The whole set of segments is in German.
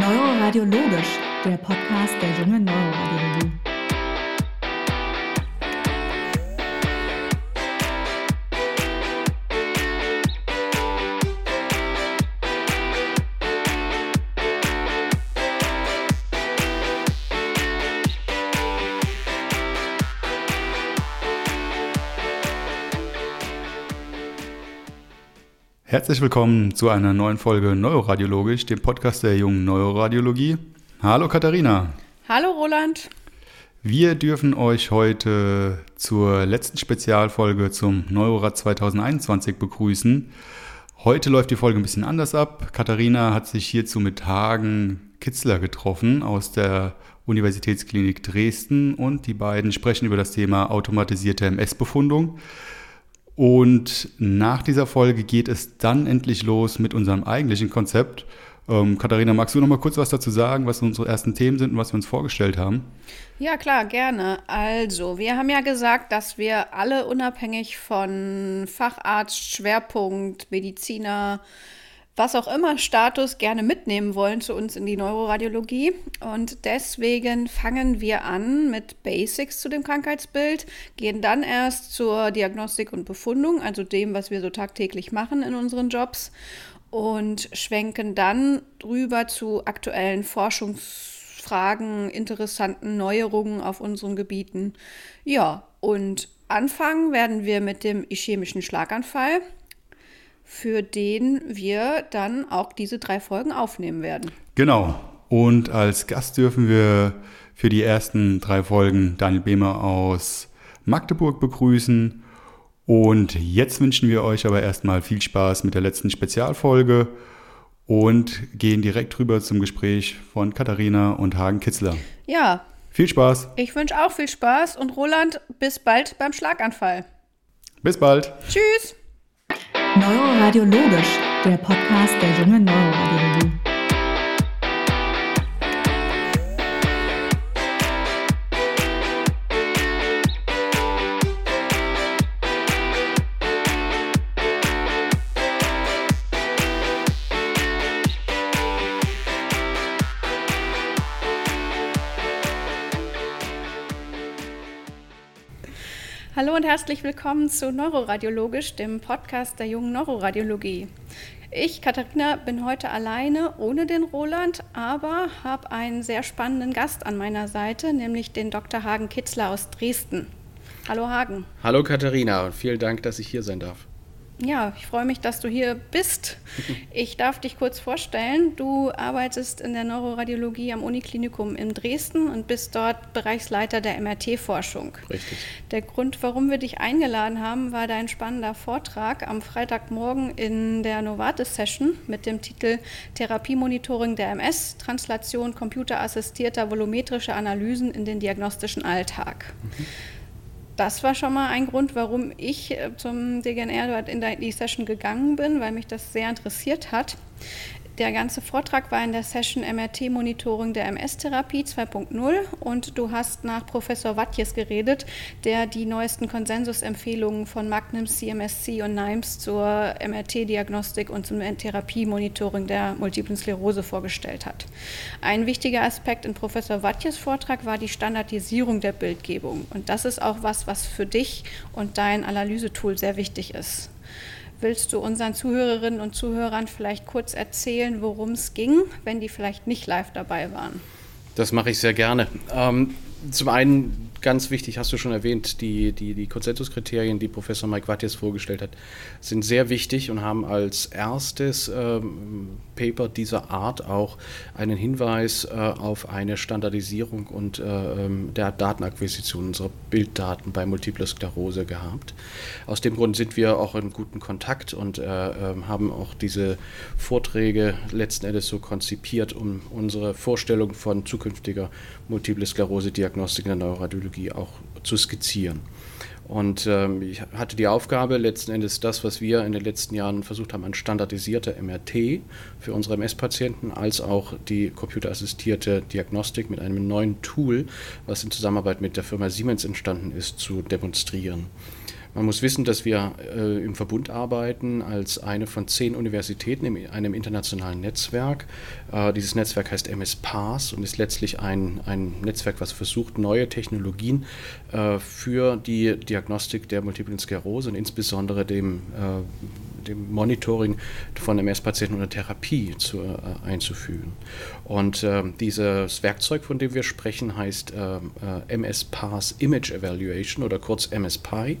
Neuroradiologisch, der Podcast der jungen Neuroradiologie. Herzlich willkommen zu einer neuen Folge Neuroradiologisch, dem Podcast der jungen Neuroradiologie. Hallo Katharina. Hallo Roland. Wir dürfen euch heute zur letzten Spezialfolge zum Neurorad 2021 begrüßen. Heute läuft die Folge ein bisschen anders ab. Katharina hat sich hierzu mit Hagen Kitzler getroffen aus der Universitätsklinik Dresden und die beiden sprechen über das Thema automatisierte MS-Befundung. Und nach dieser Folge geht es dann endlich los mit unserem eigentlichen Konzept. Ähm, Katharina, magst du noch mal kurz was dazu sagen, was unsere ersten Themen sind und was wir uns vorgestellt haben? Ja, klar, gerne. Also, wir haben ja gesagt, dass wir alle unabhängig von Facharzt, Schwerpunkt, Mediziner, was auch immer Status gerne mitnehmen wollen zu uns in die Neuroradiologie. Und deswegen fangen wir an mit Basics zu dem Krankheitsbild, gehen dann erst zur Diagnostik und Befundung, also dem, was wir so tagtäglich machen in unseren Jobs, und schwenken dann drüber zu aktuellen Forschungsfragen, interessanten Neuerungen auf unseren Gebieten. Ja, und anfangen werden wir mit dem ischämischen Schlaganfall für den wir dann auch diese drei Folgen aufnehmen werden. Genau. Und als Gast dürfen wir für die ersten drei Folgen Daniel Behmer aus Magdeburg begrüßen. Und jetzt wünschen wir euch aber erstmal viel Spaß mit der letzten Spezialfolge und gehen direkt rüber zum Gespräch von Katharina und Hagen Kitzler. Ja. Viel Spaß. Ich wünsche auch viel Spaß und Roland, bis bald beim Schlaganfall. Bis bald. Tschüss. Neuroradiologisch, der Podcast der jungen Neuroradiologie. Hallo und herzlich willkommen zu Neuroradiologisch, dem Podcast der jungen Neuroradiologie. Ich, Katharina, bin heute alleine ohne den Roland, aber habe einen sehr spannenden Gast an meiner Seite, nämlich den Dr. Hagen Kitzler aus Dresden. Hallo Hagen. Hallo Katharina und vielen Dank, dass ich hier sein darf. Ja, ich freue mich, dass du hier bist. Ich darf dich kurz vorstellen. Du arbeitest in der Neuroradiologie am Uniklinikum in Dresden und bist dort Bereichsleiter der MRT-Forschung. Richtig. Der Grund, warum wir dich eingeladen haben, war dein spannender Vortrag am Freitagmorgen in der Novartis-Session mit dem Titel Therapiemonitoring der MS, Translation computerassistierter volumetrischer Analysen in den diagnostischen Alltag. Mhm das war schon mal ein Grund, warum ich äh, zum DGNR dort in die Session gegangen bin, weil mich das sehr interessiert hat. Der ganze Vortrag war in der Session MRT-Monitoring der MS-Therapie 2.0 und du hast nach Professor Wattjes geredet, der die neuesten Konsensusempfehlungen von Magnum, CMSC und NIMES zur MRT-Diagnostik und zum Therapie-Monitoring der Multiplen Sklerose vorgestellt hat. Ein wichtiger Aspekt in Professor Wattjes Vortrag war die Standardisierung der Bildgebung und das ist auch was, was für dich und dein Analysetool sehr wichtig ist. Willst du unseren Zuhörerinnen und Zuhörern vielleicht kurz erzählen, worum es ging, wenn die vielleicht nicht live dabei waren? Das mache ich sehr gerne. Ähm, zum einen ganz wichtig, hast du schon erwähnt, die, die, die Konsensuskriterien, die Professor Mike Wattiers vorgestellt hat, sind sehr wichtig und haben als erstes ähm, Paper dieser Art auch einen Hinweis äh, auf eine Standardisierung und äh, ähm, der Datenakquisition unserer Bilddaten bei Multipler Sklerose gehabt. Aus dem Grund sind wir auch in guten Kontakt und äh, ähm, haben auch diese Vorträge letzten Endes so konzipiert, um unsere Vorstellung von zukünftiger Multiple Sklerose-Diagnostik in der Neuroradiologie Technologie auch zu skizzieren. Und ähm, ich hatte die Aufgabe, letzten Endes das, was wir in den letzten Jahren versucht haben, an standardisierter MRT für unsere MS-Patienten, als auch die computerassistierte Diagnostik mit einem neuen Tool, was in Zusammenarbeit mit der Firma Siemens entstanden ist, zu demonstrieren. Man muss wissen, dass wir äh, im Verbund arbeiten als eine von zehn Universitäten in einem internationalen Netzwerk. Äh, dieses Netzwerk heißt MS PAS und ist letztlich ein, ein Netzwerk, was versucht, neue Technologien äh, für die Diagnostik der Multiplen Sklerose und insbesondere dem, äh, dem Monitoring von MS-Patienten oder Therapie zu, äh, einzufügen. Und ähm, dieses Werkzeug, von dem wir sprechen, heißt ähm, äh, MS PAS Image Evaluation oder kurz MSPI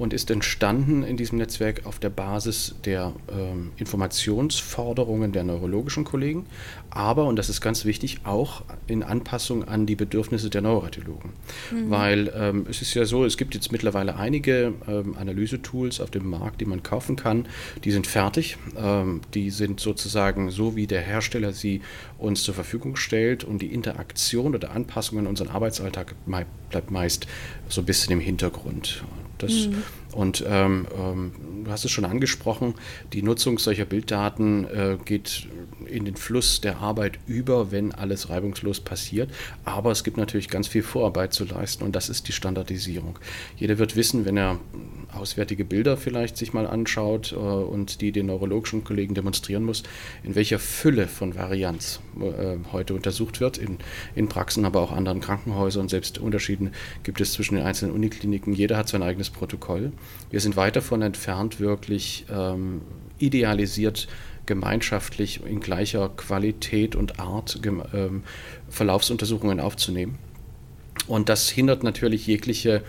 und ist entstanden in diesem Netzwerk auf der Basis der ähm, Informationsforderungen der neurologischen Kollegen, aber, und das ist ganz wichtig, auch in Anpassung an die Bedürfnisse der Neuroradiologen. Mhm. Weil ähm, es ist ja so, es gibt jetzt mittlerweile einige ähm, Analysetools auf dem Markt, die man kaufen kann. Die sind fertig, ähm, die sind sozusagen so, wie der Hersteller sie uns zur Verfügung stellt und die Interaktion oder Anpassung in unseren Arbeitsalltag bleibt meist so ein bisschen im Hintergrund. Das, mhm. Und ähm, ähm, du hast es schon angesprochen, die Nutzung solcher Bilddaten äh, geht in den Fluss der Arbeit über, wenn alles reibungslos passiert. Aber es gibt natürlich ganz viel Vorarbeit zu leisten und das ist die Standardisierung. Jeder wird wissen, wenn er auswärtige Bilder vielleicht sich mal anschaut äh, und die den neurologischen Kollegen demonstrieren muss, in welcher Fülle von Varianz äh, heute untersucht wird, in, in Praxen, aber auch anderen Krankenhäusern. Selbst Unterschieden gibt es zwischen den einzelnen Unikliniken. Jeder hat sein eigenes Protokoll. Wir sind weit davon entfernt, wirklich ähm, idealisiert gemeinschaftlich in gleicher Qualität und Art ähm, Verlaufsuntersuchungen aufzunehmen. Und das hindert natürlich jegliche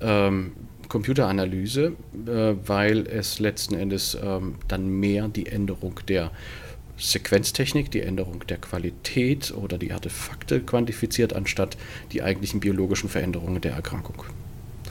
ähm, Computeranalyse, äh, weil es letzten Endes ähm, dann mehr die Änderung der Sequenztechnik, die Änderung der Qualität oder die Artefakte quantifiziert, anstatt die eigentlichen biologischen Veränderungen der Erkrankung.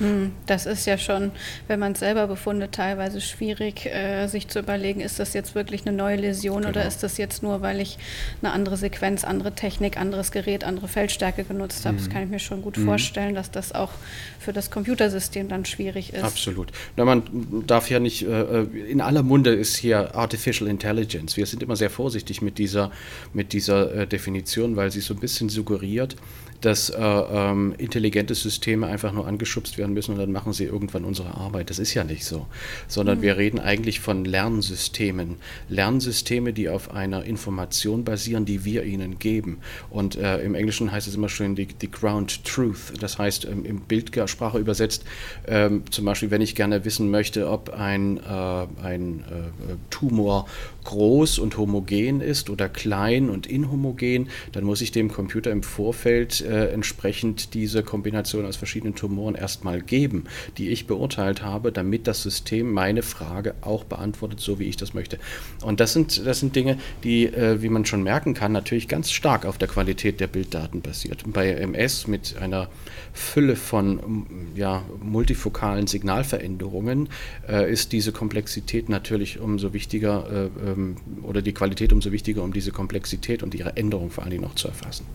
Hm, das ist ja schon, wenn man es selber befundet, teilweise schwierig, äh, sich zu überlegen, ist das jetzt wirklich eine neue Läsion genau. oder ist das jetzt nur, weil ich eine andere Sequenz, andere Technik, anderes Gerät, andere Feldstärke genutzt habe. Mhm. Das kann ich mir schon gut mhm. vorstellen, dass das auch für das Computersystem dann schwierig ist. Absolut. Na, man darf ja nicht, äh, in aller Munde ist hier Artificial Intelligence. Wir sind immer sehr vorsichtig mit dieser, mit dieser äh, Definition, weil sie so ein bisschen suggeriert, dass äh, ähm, intelligente Systeme einfach nur angeschubst werden müssen und dann machen sie irgendwann unsere Arbeit. Das ist ja nicht so, sondern mhm. wir reden eigentlich von Lernsystemen. Lernsysteme, die auf einer Information basieren, die wir ihnen geben. Und äh, im Englischen heißt es immer schön die, die Ground Truth. Das heißt, ähm, im Bildsprache übersetzt, ähm, zum Beispiel, wenn ich gerne wissen möchte, ob ein, äh, ein äh, Tumor groß und homogen ist oder klein und inhomogen, dann muss ich dem Computer im Vorfeld äh, entsprechend diese Kombination aus verschiedenen Tumoren erstmal geben, die ich beurteilt habe, damit das System meine Frage auch beantwortet, so wie ich das möchte. Und das sind, das sind Dinge, die, äh, wie man schon merken kann, natürlich ganz stark auf der Qualität der Bilddaten basiert. Und bei MS mit einer Fülle von ja, multifokalen Signalveränderungen äh, ist diese Komplexität natürlich umso wichtiger äh, ähm, oder die Qualität umso wichtiger, um diese Komplexität und ihre Änderung vor allen Dingen noch zu erfassen.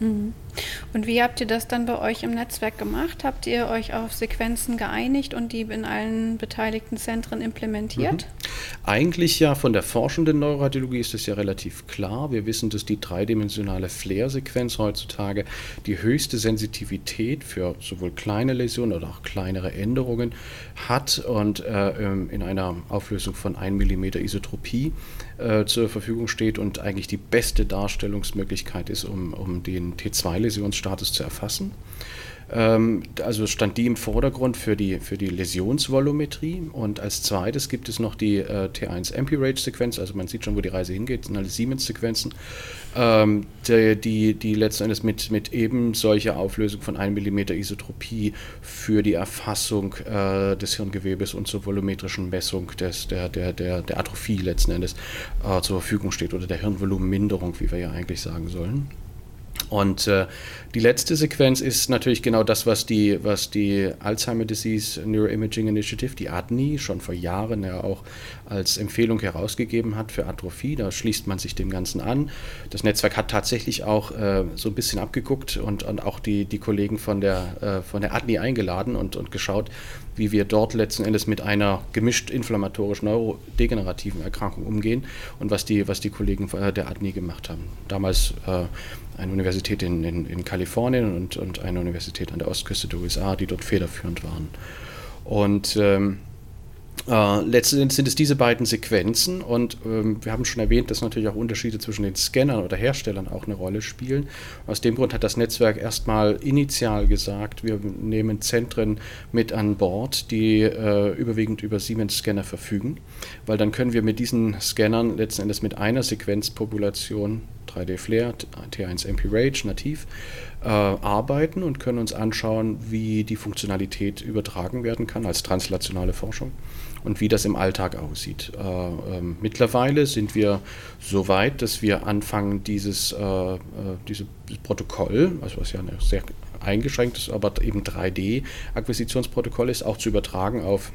Mhm. Und wie habt ihr das dann bei euch im Netzwerk gemacht? Habt ihr euch auf Sequenzen geeinigt und die in allen beteiligten Zentren implementiert? Mhm. Eigentlich ja von der forschenden Neuroradiologie ist es ja relativ klar. Wir wissen, dass die dreidimensionale Flair-Sequenz heutzutage die höchste Sensitivität für sowohl kleine Läsionen oder auch kleinere Änderungen hat und äh, ähm, in einer Auflösung von 1 mm Isotropie äh, zur Verfügung steht und eigentlich die beste Darstellungsmöglichkeit ist, um, um den T2-Läsionsstatus zu erfassen. Ähm, also stand die im Vordergrund für die, für die Läsionsvolumetrie. Und als zweites gibt es noch die äh, T1 MP-Rage-Sequenz. Also man sieht schon, wo die Reise hingeht. Sind alle Siemens-Sequenzen, ähm, die, die, die letzten Endes mit, mit eben solcher Auflösung von 1 mm Isotropie für die Erfassung äh, des Hirngewebes und zur volumetrischen Messung des, der, der, der, der Atrophie letzten Endes äh, zur Verfügung steht oder der Hirnvolumenminderung, wie wir ja eigentlich sagen sollen. Und äh, die letzte Sequenz ist natürlich genau das, was die, was die Alzheimer Disease Neuroimaging Initiative, die ADNI, schon vor Jahren ja auch als Empfehlung herausgegeben hat für Atrophie. Da schließt man sich dem Ganzen an. Das Netzwerk hat tatsächlich auch äh, so ein bisschen abgeguckt und, und auch die, die Kollegen von der, äh, von der ADNI eingeladen und, und geschaut, wie wir dort letzten Endes mit einer gemischt inflammatorisch-neurodegenerativen Erkrankung umgehen und was die, was die Kollegen der ADNI gemacht haben. Damals äh, eine Universität in, in, in Kalifornien und, und eine Universität an der Ostküste der USA, die dort federführend waren. Und ähm, äh, letztendlich sind es diese beiden Sequenzen und ähm, wir haben schon erwähnt, dass natürlich auch Unterschiede zwischen den Scannern oder Herstellern auch eine Rolle spielen. Aus dem Grund hat das Netzwerk erstmal initial gesagt, wir nehmen Zentren mit an Bord, die äh, überwiegend über Siemens-Scanner verfügen, weil dann können wir mit diesen Scannern letzten Endes mit einer Sequenzpopulation 3D Flare, T1 MP Rage nativ äh, arbeiten und können uns anschauen, wie die Funktionalität übertragen werden kann als translationale Forschung und wie das im Alltag aussieht. Äh, äh, mittlerweile sind wir so weit, dass wir anfangen, dieses, äh, äh dieses Protokoll, also was ja ein sehr eingeschränktes, aber eben 3D-Akquisitionsprotokoll ist, auch zu übertragen auf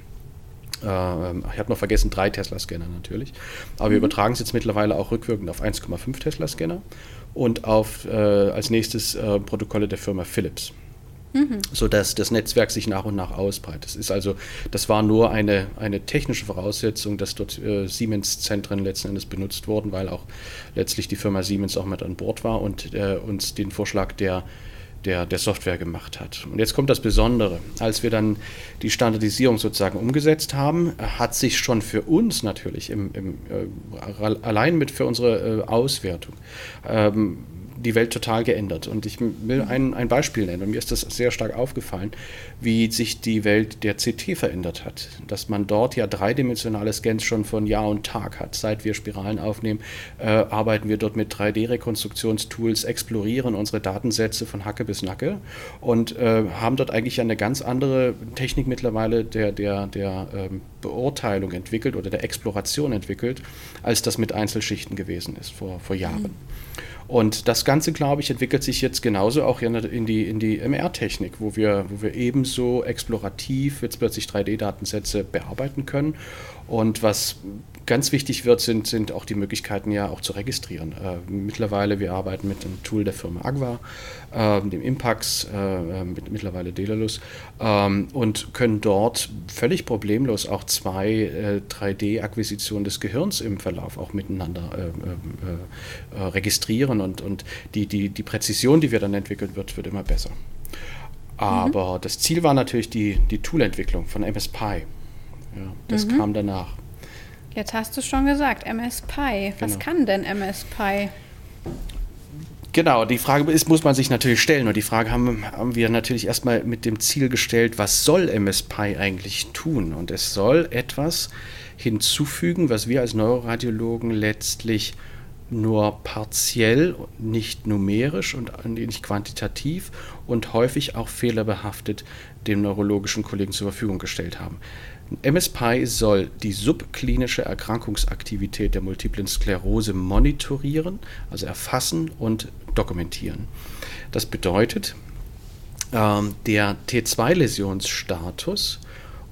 ich habe noch vergessen, drei Tesla-Scanner natürlich. Aber mhm. wir übertragen es jetzt mittlerweile auch rückwirkend auf 1,5 Tesla-Scanner und auf äh, als nächstes äh, Protokolle der Firma Philips. Mhm. sodass das Netzwerk sich nach und nach ausbreitet. Das ist also, das war nur eine, eine technische Voraussetzung, dass dort äh, Siemens-Zentren letzten Endes benutzt wurden, weil auch letztlich die Firma Siemens auch mit an Bord war und äh, uns den Vorschlag der der, der Software gemacht hat. Und jetzt kommt das Besondere. Als wir dann die Standardisierung sozusagen umgesetzt haben, hat sich schon für uns natürlich im, im, äh, allein mit für unsere äh, Auswertung ähm, die Welt total geändert. Und ich will ein, ein Beispiel nennen. Und mir ist das sehr stark aufgefallen, wie sich die Welt der CT verändert hat. Dass man dort ja dreidimensionale Scans schon von Jahr und Tag hat. Seit wir Spiralen aufnehmen, äh, arbeiten wir dort mit 3D-Rekonstruktionstools, explorieren unsere Datensätze von Hacke bis Nacke und äh, haben dort eigentlich eine ganz andere Technik mittlerweile der, der, der ähm, Beurteilung entwickelt oder der Exploration entwickelt, als das mit Einzelschichten gewesen ist vor, vor Jahren. Mhm. Und das Ganze, glaube ich, entwickelt sich jetzt genauso auch in die, in die MR-Technik, wo wir, wo wir ebenso explorativ jetzt plötzlich 3D-Datensätze bearbeiten können. Und was ganz wichtig wird, sind, sind auch die Möglichkeiten ja auch zu registrieren. Äh, mittlerweile, wir arbeiten mit einem Tool der Firma Agva, äh, dem Impax, äh, mit, mittlerweile Delalus, ähm, und können dort völlig problemlos auch zwei 3D-Akquisitionen des Gehirns im Verlauf auch miteinander registrieren und, und die, die, die Präzision, die wir dann entwickeln wird, wird immer besser. Aber mhm. das Ziel war natürlich die, die Toolentwicklung von MS Pi. Ja, das mhm. kam danach. Jetzt hast du schon gesagt, MS Pi. Was genau. kann denn MS Pi? Genau, die Frage ist, muss man sich natürlich stellen. Und die Frage haben, haben wir natürlich erstmal mit dem Ziel gestellt, was soll MS Pi eigentlich tun? Und es soll etwas hinzufügen, was wir als Neuroradiologen letztlich nur partiell, nicht numerisch und nicht quantitativ und häufig auch fehlerbehaftet dem neurologischen Kollegen zur Verfügung gestellt haben. MSPI soll die subklinische Erkrankungsaktivität der multiplen Sklerose monitorieren, also erfassen und dokumentieren. Das bedeutet, ähm, der T2-Läsionsstatus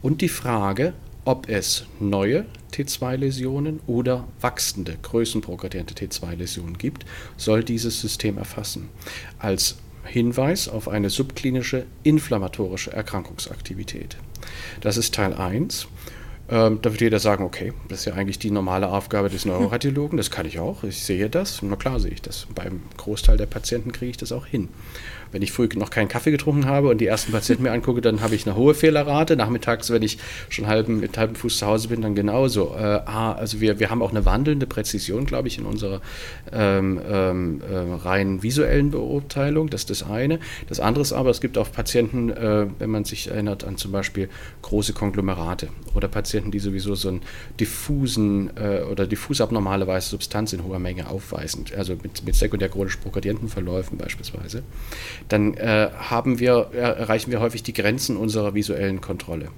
und die Frage, ob es neue T2-Läsionen oder wachsende, größenprogrediente T2-Läsionen gibt, soll dieses System erfassen. Als Hinweis auf eine subklinische inflammatorische Erkrankungsaktivität. Das ist Teil 1. Ähm, da wird jeder sagen, okay, das ist ja eigentlich die normale Aufgabe des Neuroradiologen, das kann ich auch, ich sehe das, na klar sehe ich das. Beim Großteil der Patienten kriege ich das auch hin. Wenn ich früh noch keinen Kaffee getrunken habe und die ersten Patienten mir angucke, dann habe ich eine hohe Fehlerrate. Nachmittags, wenn ich schon halben, mit halbem Fuß zu Hause bin, dann genauso. Äh, also wir, wir haben auch eine wandelnde Präzision, glaube ich, in unserer ähm, ähm, äh, rein visuellen Beurteilung. Das ist das eine. Das andere ist aber, es gibt auch Patienten, äh, wenn man sich erinnert an zum Beispiel große Konglomerate oder Patienten, die sowieso so einen diffusen äh, oder diffus abnormale weiße Substanz in hoher Menge aufweisen, also mit, mit sekundär chronisch progredienten Verläufen beispielsweise dann äh, haben wir, äh, erreichen wir häufig die Grenzen unserer visuellen Kontrolle.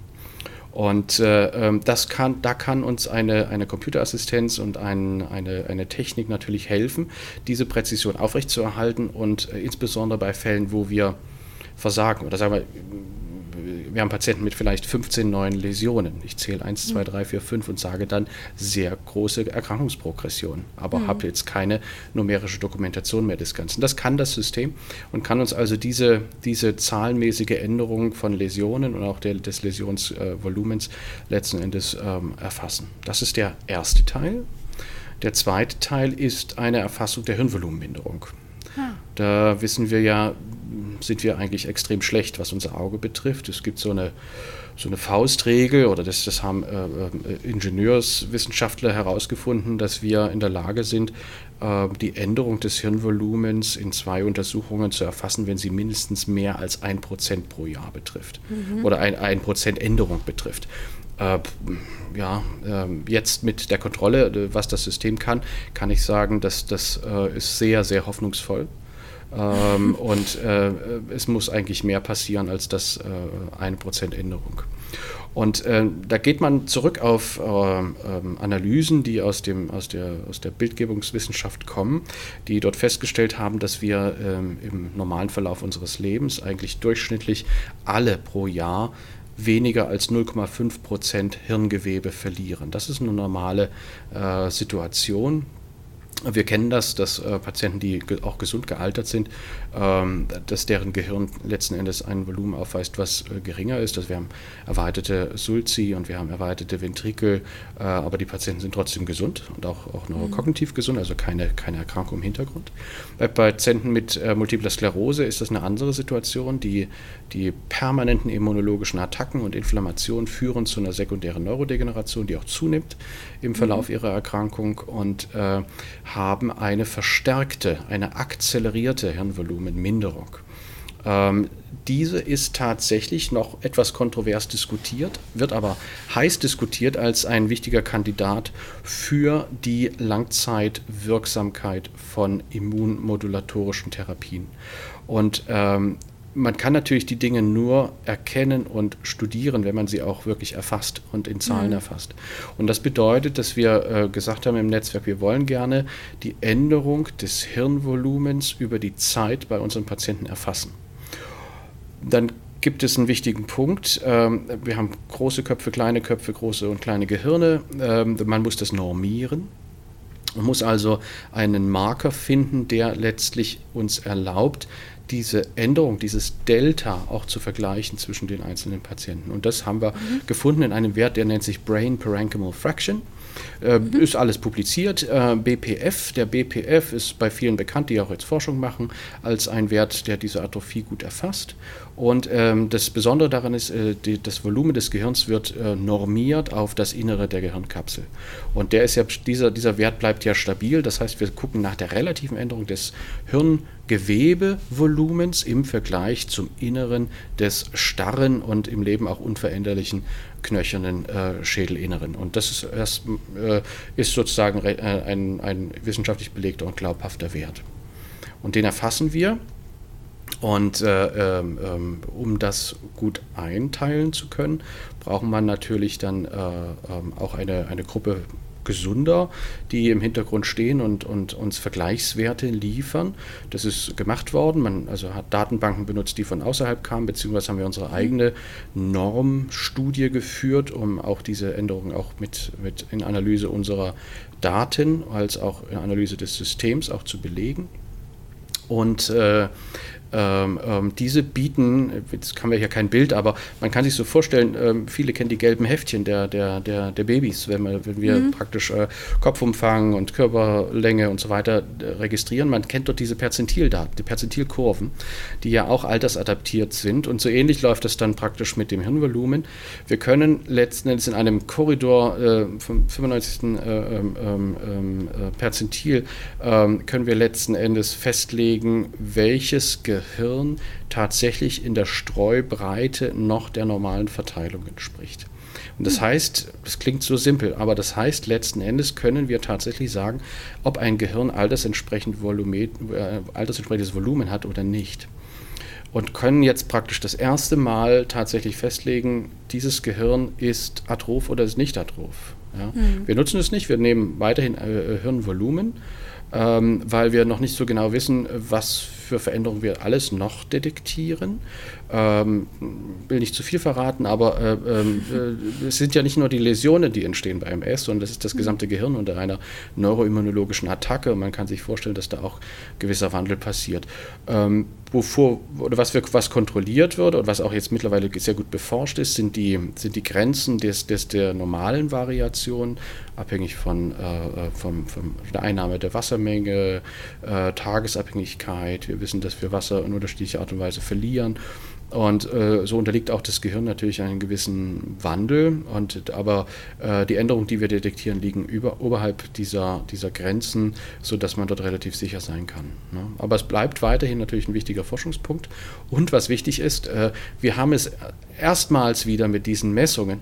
Und äh, ähm, das kann, da kann uns eine, eine Computerassistenz und ein, eine, eine Technik natürlich helfen, diese Präzision aufrechtzuerhalten und äh, insbesondere bei Fällen, wo wir versagen oder sagen wir, wir haben Patienten mit vielleicht 15 neuen Läsionen. Ich zähle 1, 2, 3, 4, 5 und sage dann sehr große Erkrankungsprogression, aber mhm. habe jetzt keine numerische Dokumentation mehr des Ganzen. Das kann das System und kann uns also diese, diese zahlenmäßige Änderung von Läsionen und auch der, des Läsionsvolumens äh, letzten Endes ähm, erfassen. Das ist der erste Teil. Der zweite Teil ist eine Erfassung der Hirnvolumenminderung. Ah. Da wissen wir ja, sind wir eigentlich extrem schlecht, was unser Auge betrifft. Es gibt so eine, so eine Faustregel, oder das, das haben äh, äh Ingenieurswissenschaftler herausgefunden, dass wir in der Lage sind, äh, die Änderung des Hirnvolumens in zwei Untersuchungen zu erfassen, wenn sie mindestens mehr als ein Prozent pro Jahr betrifft mhm. oder ein, ein Prozent Änderung betrifft. Äh, ja, äh, jetzt mit der Kontrolle, äh, was das System kann, kann ich sagen, dass das ist sehr, sehr hoffnungsvoll. Ähm, und äh, es muss eigentlich mehr passieren als das äh, eine Prozent Änderung. Und äh, da geht man zurück auf äh, ähm, Analysen, die aus, dem, aus, der, aus der Bildgebungswissenschaft kommen, die dort festgestellt haben, dass wir ähm, im normalen Verlauf unseres Lebens eigentlich durchschnittlich alle pro Jahr weniger als 0,5 Prozent Hirngewebe verlieren. Das ist eine normale äh, Situation. Wir kennen das, dass äh, Patienten, die ge auch gesund gealtert sind, dass deren Gehirn letzten Endes ein Volumen aufweist, was äh, geringer ist. Also wir haben erweiterte Sulci und wir haben erweiterte Ventrikel, äh, aber die Patienten sind trotzdem gesund und auch, auch neurokognitiv mhm. gesund, also keine, keine Erkrankung im Hintergrund. Bei Patienten mit äh, multipler Sklerose ist das eine andere Situation. Die, die permanenten immunologischen Attacken und Inflammationen führen zu einer sekundären Neurodegeneration, die auch zunimmt im Verlauf mhm. ihrer Erkrankung und äh, haben eine verstärkte, eine akzelerierte Hirnvolumenminderung. Ähm, diese ist tatsächlich noch etwas kontrovers diskutiert, wird aber heiß diskutiert als ein wichtiger Kandidat für die Langzeitwirksamkeit von immunmodulatorischen Therapien. Und ähm, man kann natürlich die Dinge nur erkennen und studieren, wenn man sie auch wirklich erfasst und in Zahlen mhm. erfasst. Und das bedeutet, dass wir äh, gesagt haben im Netzwerk, wir wollen gerne die Änderung des Hirnvolumens über die Zeit bei unseren Patienten erfassen. Dann gibt es einen wichtigen Punkt. Ähm, wir haben große Köpfe, kleine Köpfe, große und kleine Gehirne. Ähm, man muss das normieren. Man muss also einen Marker finden, der letztlich uns erlaubt, diese Änderung, dieses Delta auch zu vergleichen zwischen den einzelnen Patienten. Und das haben wir mhm. gefunden in einem Wert, der nennt sich Brain Parenchymal Fraction. Äh, mhm. Ist alles publiziert. Äh, BPF, der BPF ist bei vielen bekannt, die auch jetzt Forschung machen, als ein Wert, der diese Atrophie gut erfasst. Und ähm, das Besondere daran ist, äh, die, das Volumen des Gehirns wird äh, normiert auf das Innere der Gehirnkapsel. Und der ist ja, dieser, dieser Wert bleibt ja stabil. Das heißt, wir gucken nach der relativen Änderung des Hirngewebevolumens im Vergleich zum Inneren des starren und im Leben auch unveränderlichen knöchernen äh, Schädelinneren. Und das ist, das, äh, ist sozusagen äh, ein, ein wissenschaftlich belegter und glaubhafter Wert. Und den erfassen wir und äh, ähm, ähm, um das gut einteilen zu können, braucht man natürlich dann äh, ähm, auch eine, eine Gruppe gesunder, die im Hintergrund stehen und, und uns Vergleichswerte liefern. Das ist gemacht worden. Man also hat Datenbanken benutzt, die von außerhalb kamen, beziehungsweise haben wir unsere eigene Normstudie geführt, um auch diese Änderungen auch mit, mit in Analyse unserer Daten als auch in Analyse des Systems auch zu belegen. Und äh, ähm, ähm, diese bieten, jetzt haben wir hier kein Bild, aber man kann sich so vorstellen, ähm, viele kennen die gelben Heftchen der, der, der, der Babys, wenn, wir, wenn wir mhm. praktisch äh, Kopfumfang und Körperlänge und so weiter äh, registrieren. Man kennt dort diese Perzentildaten, die Perzentilkurven, die ja auch altersadaptiert sind und so ähnlich läuft das dann praktisch mit dem Hirnvolumen. Wir können letzten Endes in einem Korridor äh, vom 95. Äh, ähm, ähm, äh, Perzentil können wir letzten Endes festlegen, welches Gehirn Gehirn tatsächlich in der Streubreite noch der normalen Verteilung entspricht. Und das hm. heißt, das klingt so simpel, aber das heißt, letzten Endes können wir tatsächlich sagen, ob ein Gehirn altersentsprechend Volumen, äh, altersentsprechendes Volumen hat oder nicht. Und können jetzt praktisch das erste Mal tatsächlich festlegen, dieses Gehirn ist atroph oder ist nicht atroph. Ja? Mhm. Wir nutzen es nicht, wir nehmen weiterhin äh, Hirnvolumen, ähm, weil wir noch nicht so genau wissen, was für Veränderungen wir alles noch detektieren. Ähm, will nicht zu viel verraten, aber äh, äh, es sind ja nicht nur die Läsionen, die entstehen bei MS, sondern das ist das gesamte Gehirn unter einer neuroimmunologischen Attacke. Und man kann sich vorstellen, dass da auch gewisser Wandel passiert. Ähm, wovor oder was, wir, was kontrolliert wird und was auch jetzt mittlerweile sehr gut beforscht ist, sind die, sind die Grenzen des, des der normalen Variation, abhängig von, äh, äh vom, vom der Einnahme der Wassermenge, äh, Tagesabhängigkeit. Wir wissen, dass wir Wasser in unterschiedlicher Art und Weise verlieren und äh, so unterliegt auch das Gehirn natürlich einem gewissen Wandel. Und, aber äh, die Änderungen, die wir detektieren, liegen über, oberhalb dieser, dieser Grenzen, sodass man dort relativ sicher sein kann. Ne? Aber es bleibt weiterhin natürlich ein wichtiger Forschungspunkt. Und was wichtig ist, äh, wir haben es erstmals wieder mit diesen Messungen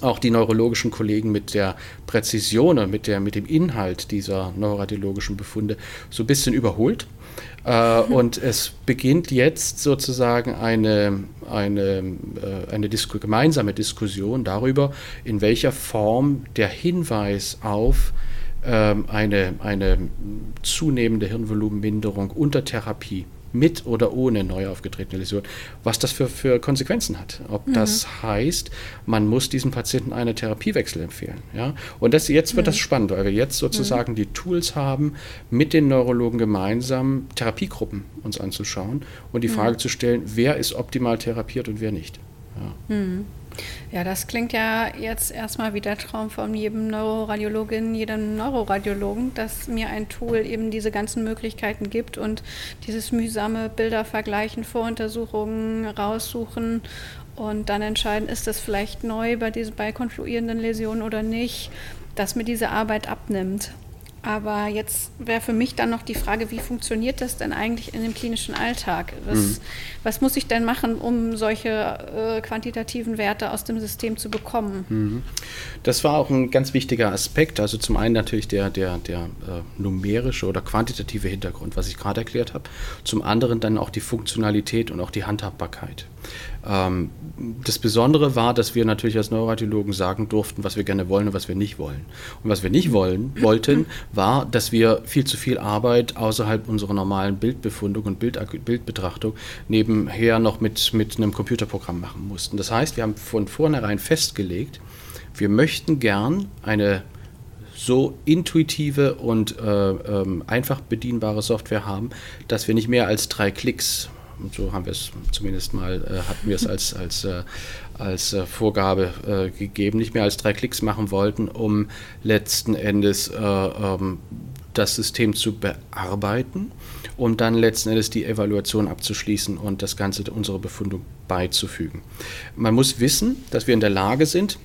auch die neurologischen Kollegen mit der Präzision und mit, der, mit dem Inhalt dieser neuroradiologischen Befunde so ein bisschen überholt. Äh, und es beginnt jetzt sozusagen eine, eine, äh, eine Disku gemeinsame Diskussion darüber, in welcher Form der Hinweis auf ähm, eine, eine zunehmende Hirnvolumenminderung unter Therapie mit oder ohne neu aufgetretene Läsion, was das für, für Konsequenzen hat. Ob mhm. das heißt, man muss diesem Patienten einen Therapiewechsel empfehlen. Ja? Und das, jetzt wird mhm. das spannend, weil wir jetzt sozusagen mhm. die Tools haben, mit den Neurologen gemeinsam Therapiegruppen uns anzuschauen und die mhm. Frage zu stellen, wer ist optimal therapiert und wer nicht. Ja. Mhm. Ja, das klingt ja jetzt erstmal wie der Traum von jedem Neuroradiologin, jedem Neuroradiologen, dass mir ein Tool eben diese ganzen Möglichkeiten gibt und dieses mühsame Bilder vergleichen, Voruntersuchungen raussuchen und dann entscheiden, ist das vielleicht neu bei, diese, bei konfluierenden Läsionen oder nicht, dass mir diese Arbeit abnimmt. Aber jetzt wäre für mich dann noch die Frage, wie funktioniert das denn eigentlich in dem klinischen Alltag? Was, mhm. was muss ich denn machen, um solche äh, quantitativen Werte aus dem System zu bekommen? Mhm. Das war auch ein ganz wichtiger Aspekt. Also zum einen natürlich der, der, der äh, numerische oder quantitative Hintergrund, was ich gerade erklärt habe. Zum anderen dann auch die Funktionalität und auch die Handhabbarkeit. Ähm, das Besondere war, dass wir natürlich als Neuroradiologen sagen durften, was wir gerne wollen und was wir nicht wollen. Und was wir nicht wollen, wollten, war, dass wir viel zu viel Arbeit außerhalb unserer normalen Bildbefundung und Bild, Bildbetrachtung nebenher noch mit, mit einem Computerprogramm machen mussten. Das heißt, wir haben von vornherein festgelegt, wir möchten gern eine so intuitive und äh, ähm, einfach bedienbare Software haben, dass wir nicht mehr als drei Klicks und so haben wir es zumindest mal, äh, hatten wir es als, als, äh, als äh, Vorgabe äh, gegeben, nicht mehr als drei Klicks machen wollten, um letzten Endes äh, ähm, das System zu bearbeiten um dann letzten Endes die Evaluation abzuschließen und das Ganze unserer Befundung beizufügen. Man muss wissen, dass wir in der Lage sind,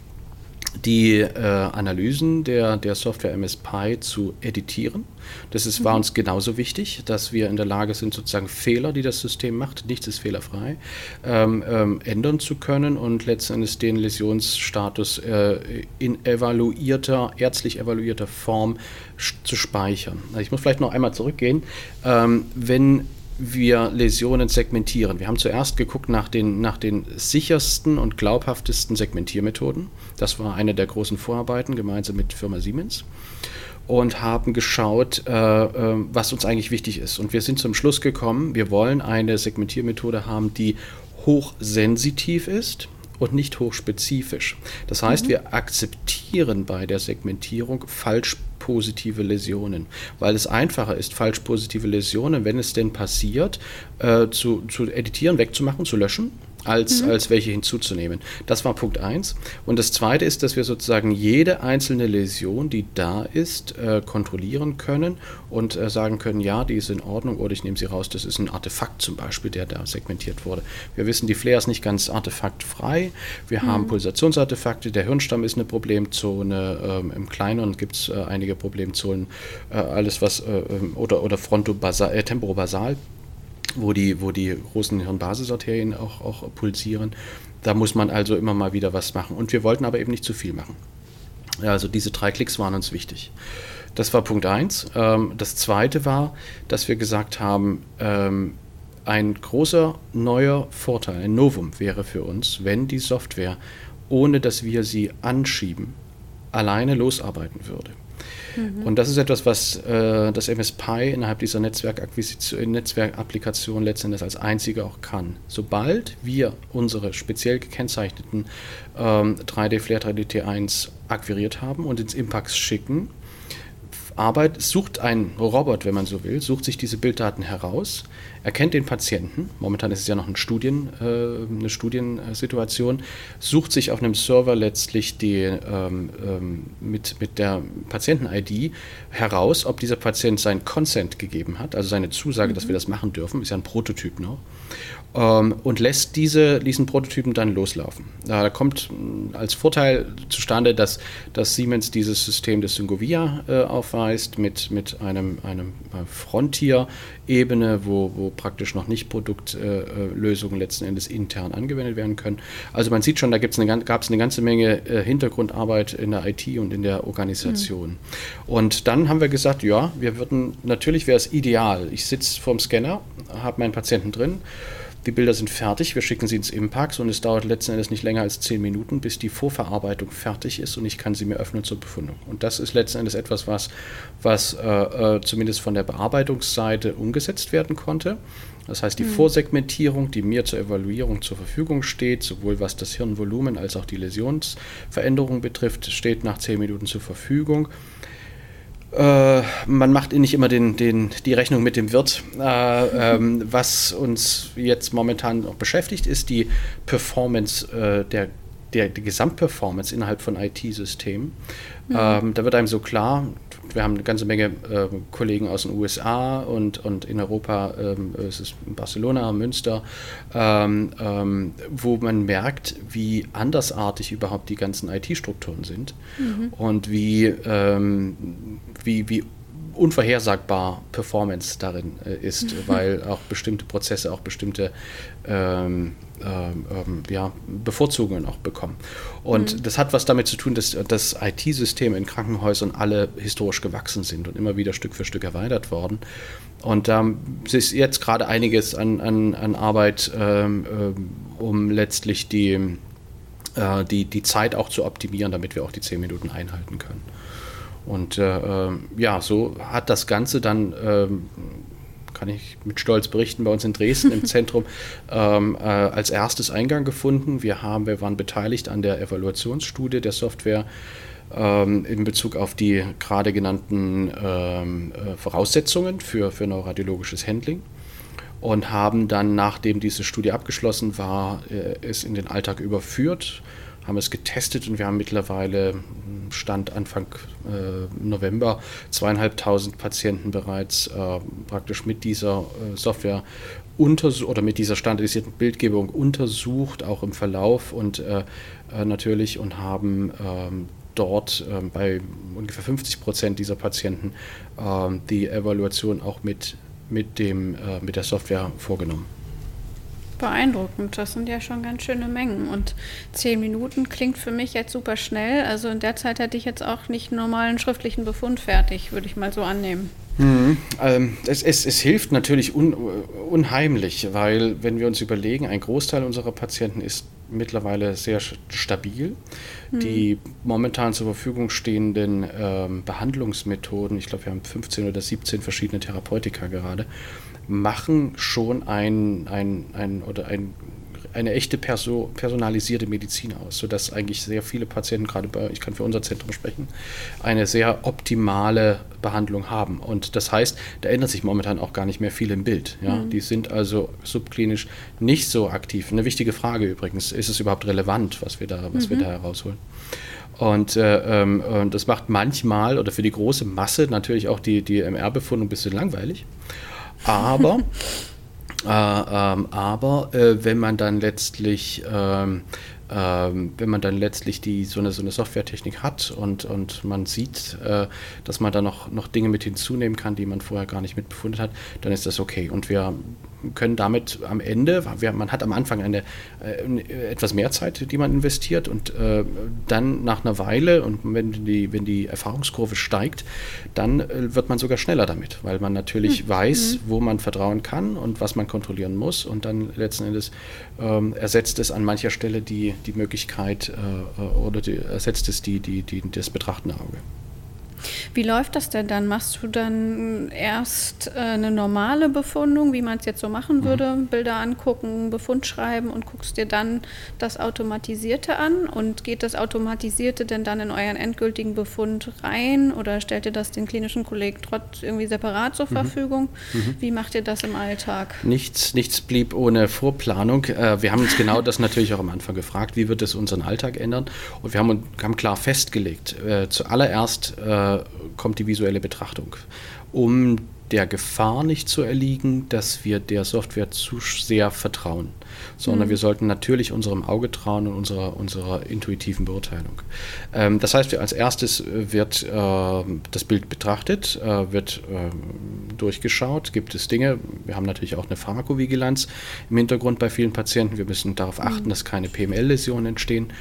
die äh, Analysen der, der Software MS Pi zu editieren. Das ist, war mhm. uns genauso wichtig, dass wir in der Lage sind, sozusagen Fehler, die das System macht, nichts ist fehlerfrei, ähm, ähm, ändern zu können und letztendlich den Läsionsstatus äh, in evaluierter, ärztlich evaluierter Form zu speichern. Also ich muss vielleicht noch einmal zurückgehen. Ähm, wenn wir Läsionen segmentieren. Wir haben zuerst geguckt nach den, nach den sichersten und glaubhaftesten Segmentiermethoden. Das war eine der großen Vorarbeiten gemeinsam mit Firma Siemens und haben geschaut, äh, äh, was uns eigentlich wichtig ist. Und wir sind zum Schluss gekommen, wir wollen eine Segmentiermethode haben, die hochsensitiv ist und nicht hochspezifisch. Das heißt, mhm. wir akzeptieren bei der Segmentierung falsch positive Läsionen, weil es einfacher ist, falsch positive Läsionen, wenn es denn passiert, äh, zu, zu editieren, wegzumachen, zu löschen als, mhm. als welche hinzuzunehmen. Das war Punkt 1. Und das Zweite ist, dass wir sozusagen jede einzelne Läsion, die da ist, äh, kontrollieren können und äh, sagen können, ja, die ist in Ordnung oder ich nehme sie raus, das ist ein Artefakt zum Beispiel, der da segmentiert wurde. Wir wissen, die Flair ist nicht ganz artefaktfrei. Wir mhm. haben Pulsationsartefakte, der Hirnstamm ist eine Problemzone, ähm, im Kleineren gibt es äh, einige Problemzonen, äh, alles was, äh, ähm, oder, oder Frontobasal, äh, Temporobasal wo die, wo die großen Hirnbasisarterien auch, auch pulsieren. Da muss man also immer mal wieder was machen. Und wir wollten aber eben nicht zu viel machen. Also diese drei Klicks waren uns wichtig. Das war Punkt 1. Ähm, das zweite war, dass wir gesagt haben, ähm, ein großer neuer Vorteil, ein Novum wäre für uns, wenn die Software, ohne dass wir sie anschieben, alleine losarbeiten würde. Mhm. Und das ist etwas, was äh, das MSPI innerhalb dieser Netzwerkapplikation letztendlich als einzige auch kann. Sobald wir unsere speziell gekennzeichneten ähm, 3D Flare 3D T1 akquiriert haben und ins Impax schicken, Arbeit sucht ein Robot, wenn man so will, sucht sich diese Bilddaten heraus, erkennt den Patienten, momentan ist es ja noch ein Studien, äh, eine Studiensituation, sucht sich auf einem Server letztlich die, ähm, ähm, mit, mit der Patienten-ID heraus, ob dieser Patient sein Consent gegeben hat, also seine Zusage, mhm. dass wir das machen dürfen, ist ja ein Prototyp noch ähm, und lässt diese, diesen Prototypen dann loslaufen. Da kommt mm, als Vorteil zustande, dass, dass Siemens dieses System des Syngovia äh, aufweist mit, mit einem, einem äh, Frontier-Ebene, wo, wo praktisch noch nicht Produktlösungen äh, letzten Endes intern angewendet werden können. Also man sieht schon, da gab es eine, eine ganze Menge äh, Hintergrundarbeit in der IT und in der Organisation. Mhm. Und dann haben wir gesagt, ja, wir würden, natürlich wäre es ideal. Ich sitze vorm Scanner, habe meinen Patienten drin die Bilder sind fertig, wir schicken sie ins Impax und es dauert letzten Endes nicht länger als zehn Minuten, bis die Vorverarbeitung fertig ist und ich kann sie mir öffnen zur Befundung. Und das ist letzten Endes etwas, was, was äh, äh, zumindest von der Bearbeitungsseite umgesetzt werden konnte. Das heißt, die mhm. Vorsegmentierung, die mir zur Evaluierung zur Verfügung steht, sowohl was das Hirnvolumen als auch die Läsionsveränderung betrifft, steht nach zehn Minuten zur Verfügung. Äh, man macht nicht immer den, den, die Rechnung mit dem Wirt. Äh, ähm, was uns jetzt momentan noch beschäftigt, ist die Performance äh, der, der, die Gesamtperformance innerhalb von IT-Systemen. Mhm. Ähm, da wird einem so klar, wir haben eine ganze Menge äh, Kollegen aus den USA und, und in Europa, ähm, es ist Barcelona, Münster, ähm, ähm, wo man merkt, wie andersartig überhaupt die ganzen IT-Strukturen sind mhm. und wie, ähm, wie, wie unvorhersagbar Performance darin äh, ist, weil auch bestimmte Prozesse, auch bestimmte ähm, ähm, ähm, ja, Bevorzugungen auch bekommen. Und mhm. das hat was damit zu tun, dass das IT-System in Krankenhäusern alle historisch gewachsen sind und immer wieder Stück für Stück erweitert worden. Und ähm, es ist jetzt gerade einiges an, an, an Arbeit, ähm, ähm, um letztlich die, äh, die, die Zeit auch zu optimieren, damit wir auch die 10 Minuten einhalten können. Und äh, äh, ja, so hat das Ganze dann ähm, kann ich mit Stolz berichten, bei uns in Dresden im Zentrum ähm, äh, als erstes Eingang gefunden. Wir, haben, wir waren beteiligt an der Evaluationsstudie der Software ähm, in Bezug auf die gerade genannten ähm, äh, Voraussetzungen für, für neuradiologisches Handling und haben dann, nachdem diese Studie abgeschlossen war, äh, es in den Alltag überführt haben es getestet und wir haben mittlerweile Stand Anfang äh, November zweieinhalbtausend Patienten bereits äh, praktisch mit dieser äh, Software oder mit dieser standardisierten Bildgebung untersucht, auch im Verlauf und äh, äh, natürlich und haben ähm, dort ähm, bei ungefähr 50 Prozent dieser Patienten ähm, die Evaluation auch mit, mit, dem, äh, mit der Software vorgenommen. Beeindruckend, das sind ja schon ganz schöne Mengen. Und zehn Minuten klingt für mich jetzt super schnell. Also in der Zeit hätte ich jetzt auch nicht einen normalen schriftlichen Befund fertig, würde ich mal so annehmen. Mhm. Ähm, es, es, es, hilft natürlich un, unheimlich, weil wenn wir uns überlegen, ein Großteil unserer Patienten ist mittlerweile sehr stabil. Mhm. Die momentan zur Verfügung stehenden ähm, Behandlungsmethoden, ich glaube, wir haben 15 oder 17 verschiedene Therapeutika gerade, machen schon ein, ein, ein oder ein eine echte perso personalisierte Medizin aus, sodass eigentlich sehr viele Patienten, gerade bei, ich kann für unser Zentrum sprechen, eine sehr optimale Behandlung haben. Und das heißt, da ändert sich momentan auch gar nicht mehr viel im Bild. Ja? Mhm. Die sind also subklinisch nicht so aktiv. Eine wichtige Frage übrigens, ist es überhaupt relevant, was wir da, was mhm. wir da herausholen? Und äh, äh, das macht manchmal oder für die große Masse natürlich auch die, die MR-Befundung ein bisschen langweilig. Aber, äh, ähm, aber äh, wenn man dann letztlich ähm, ähm, wenn man dann letztlich die, so, eine, so eine Softwaretechnik hat und, und man sieht, äh, dass man da noch, noch Dinge mit hinzunehmen kann, die man vorher gar nicht mitbefunden hat, dann ist das okay. Und wir können damit am Ende, wir, man hat am Anfang eine äh, etwas mehr Zeit, die man investiert und äh, dann nach einer Weile und wenn die, wenn die Erfahrungskurve steigt, dann äh, wird man sogar schneller damit, weil man natürlich mhm. weiß, hm. wo man vertrauen kann und was man kontrollieren muss und dann letzten Endes ähm, ersetzt es an mancher Stelle die, die Möglichkeit oder die, ersetzt es die, die, die, das betrachtende Auge. Wie läuft das denn dann? Machst du dann erst äh, eine normale Befundung, wie man es jetzt so machen Mhm. würde, Bilder angucken, Befund schreiben und guckst dir dann das Automatisierte an? Und geht das Automatisierte denn dann in euren endgültigen Befund rein oder stellt ihr das den klinischen Kollegen trotz irgendwie separat Mhm. zur Verfügung? Wie macht ihr das im Alltag? Nichts, nichts blieb ohne Vorplanung. Äh, Wir haben uns genau das natürlich auch am Anfang gefragt, wie wird es unseren Alltag ändern? Und wir haben, uns- haben klar festgelegt, äh, zuallererst äh, kommt die visuelle Betrachtung, um der Gefahr nicht zu erliegen, dass wir der Software zu sehr vertrauen, sondern wir sollten natürlich unserem Auge trauen und unserer, unserer intuitiven Beurteilung. Ähm, das heißt, wir als erstes äh, wird äh, das Bild betrachtet, äh, wird ähm, durchgeschaut, gibt es Dinge, wir haben natürlich auch eine Pharmakovigilanz im Hintergrund bei vielen Patienten, wir müssen darauf achten, dass keine PML-Läsionen entstehen.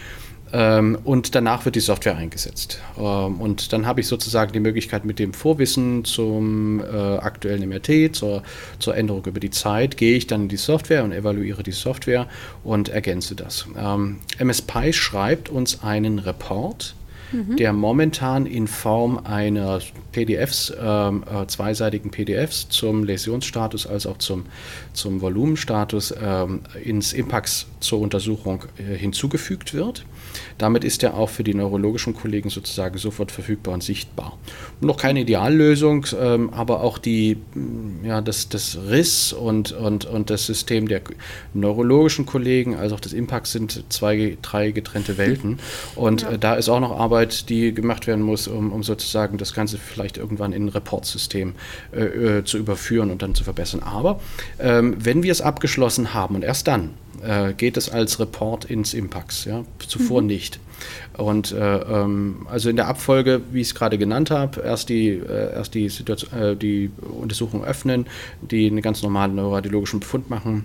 Ähm, und danach wird die Software eingesetzt. Ähm, und dann habe ich sozusagen die Möglichkeit, mit dem Vorwissen zum äh, aktuellen MRT, zur, zur Änderung über die Zeit, gehe ich dann in die Software und evaluiere die Software und ergänze das. Ähm, MS Pi schreibt uns einen Report, der momentan in Form einer PDFs, ähm, äh, zweiseitigen PDFs zum Läsionsstatus als auch zum, zum Volumenstatus ähm, ins Impax zur Untersuchung äh, hinzugefügt wird. Damit ist er auch für die neurologischen Kollegen sozusagen sofort verfügbar und sichtbar. Noch keine Ideallösung, ähm, aber auch die, mh, ja, das, das Riss und, und, und das System der neurologischen Kollegen, als auch des Impact sind zwei, drei getrennte Welten. Und äh, da ist auch noch Arbeit, die gemacht werden muss, um, um sozusagen das Ganze vielleicht irgendwann in ein Reportsystem äh, äh, zu überführen und dann zu verbessern. Aber ähm, wenn wir es abgeschlossen haben und erst dann äh, geht es als Report ins Impax, ja, zuvor nicht. Und äh, ähm, also in der Abfolge, wie ich es gerade genannt habe, erst die, äh, erst die, Situation, äh, die Untersuchung öffnen, die einen ganz normalen neuroradiologischen Befund machen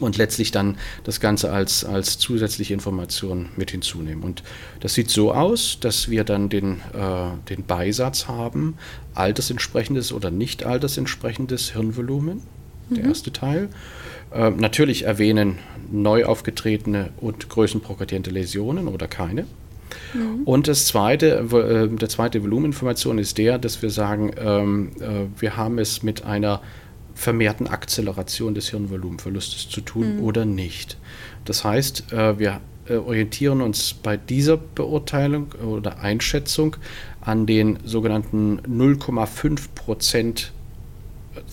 und letztlich dann das Ganze als, als zusätzliche Information mit hinzunehmen. Und das sieht so aus, dass wir dann den, äh, den Beisatz haben, altersentsprechendes oder nicht altersentsprechendes Hirnvolumen, der erste Teil. Äh, natürlich erwähnen neu aufgetretene und größenprogredierende Läsionen oder keine. Und das zweite, äh, der zweite Volumeninformation ist der, dass wir sagen, ähm, äh, wir haben es mit einer vermehrten Akzeleration des Hirnvolumenverlustes zu tun oder nicht. Das heißt, äh, wir äh, orientieren uns bei dieser Beurteilung oder Einschätzung an den sogenannten 0,5 Prozent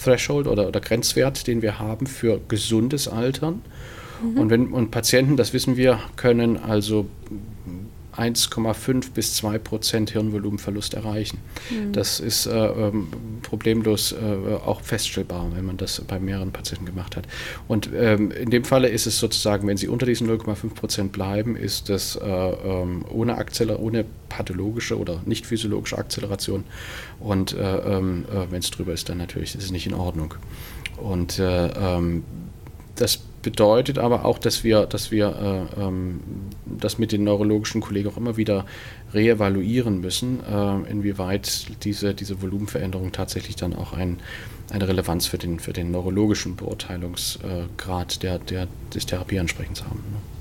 Threshold oder, oder Grenzwert, den wir haben für gesundes Altern. Und, wenn, und Patienten, das wissen wir, können also 1,5 bis 2 Prozent Hirnvolumenverlust erreichen. Das ist äh, ähm, problemlos äh, auch feststellbar, wenn man das bei mehreren Patienten gemacht hat. Und ähm, in dem Falle ist es sozusagen, wenn sie unter diesen 0,5 Prozent bleiben, ist das äh, ähm, ohne, Akzeler ohne pathologische oder nicht physiologische Akzeleration. Und äh, ähm, äh, wenn es drüber ist, dann natürlich ist es nicht in Ordnung. Und äh, das bedeutet aber auch, dass wir, dass wir äh, ähm, das mit den neurologischen Kollegen auch immer wieder reevaluieren müssen, äh, inwieweit diese, diese Volumenveränderung tatsächlich dann auch ein, eine Relevanz für den, für den neurologischen Beurteilungsgrad der, der, des Therapieansprechens haben. Ne?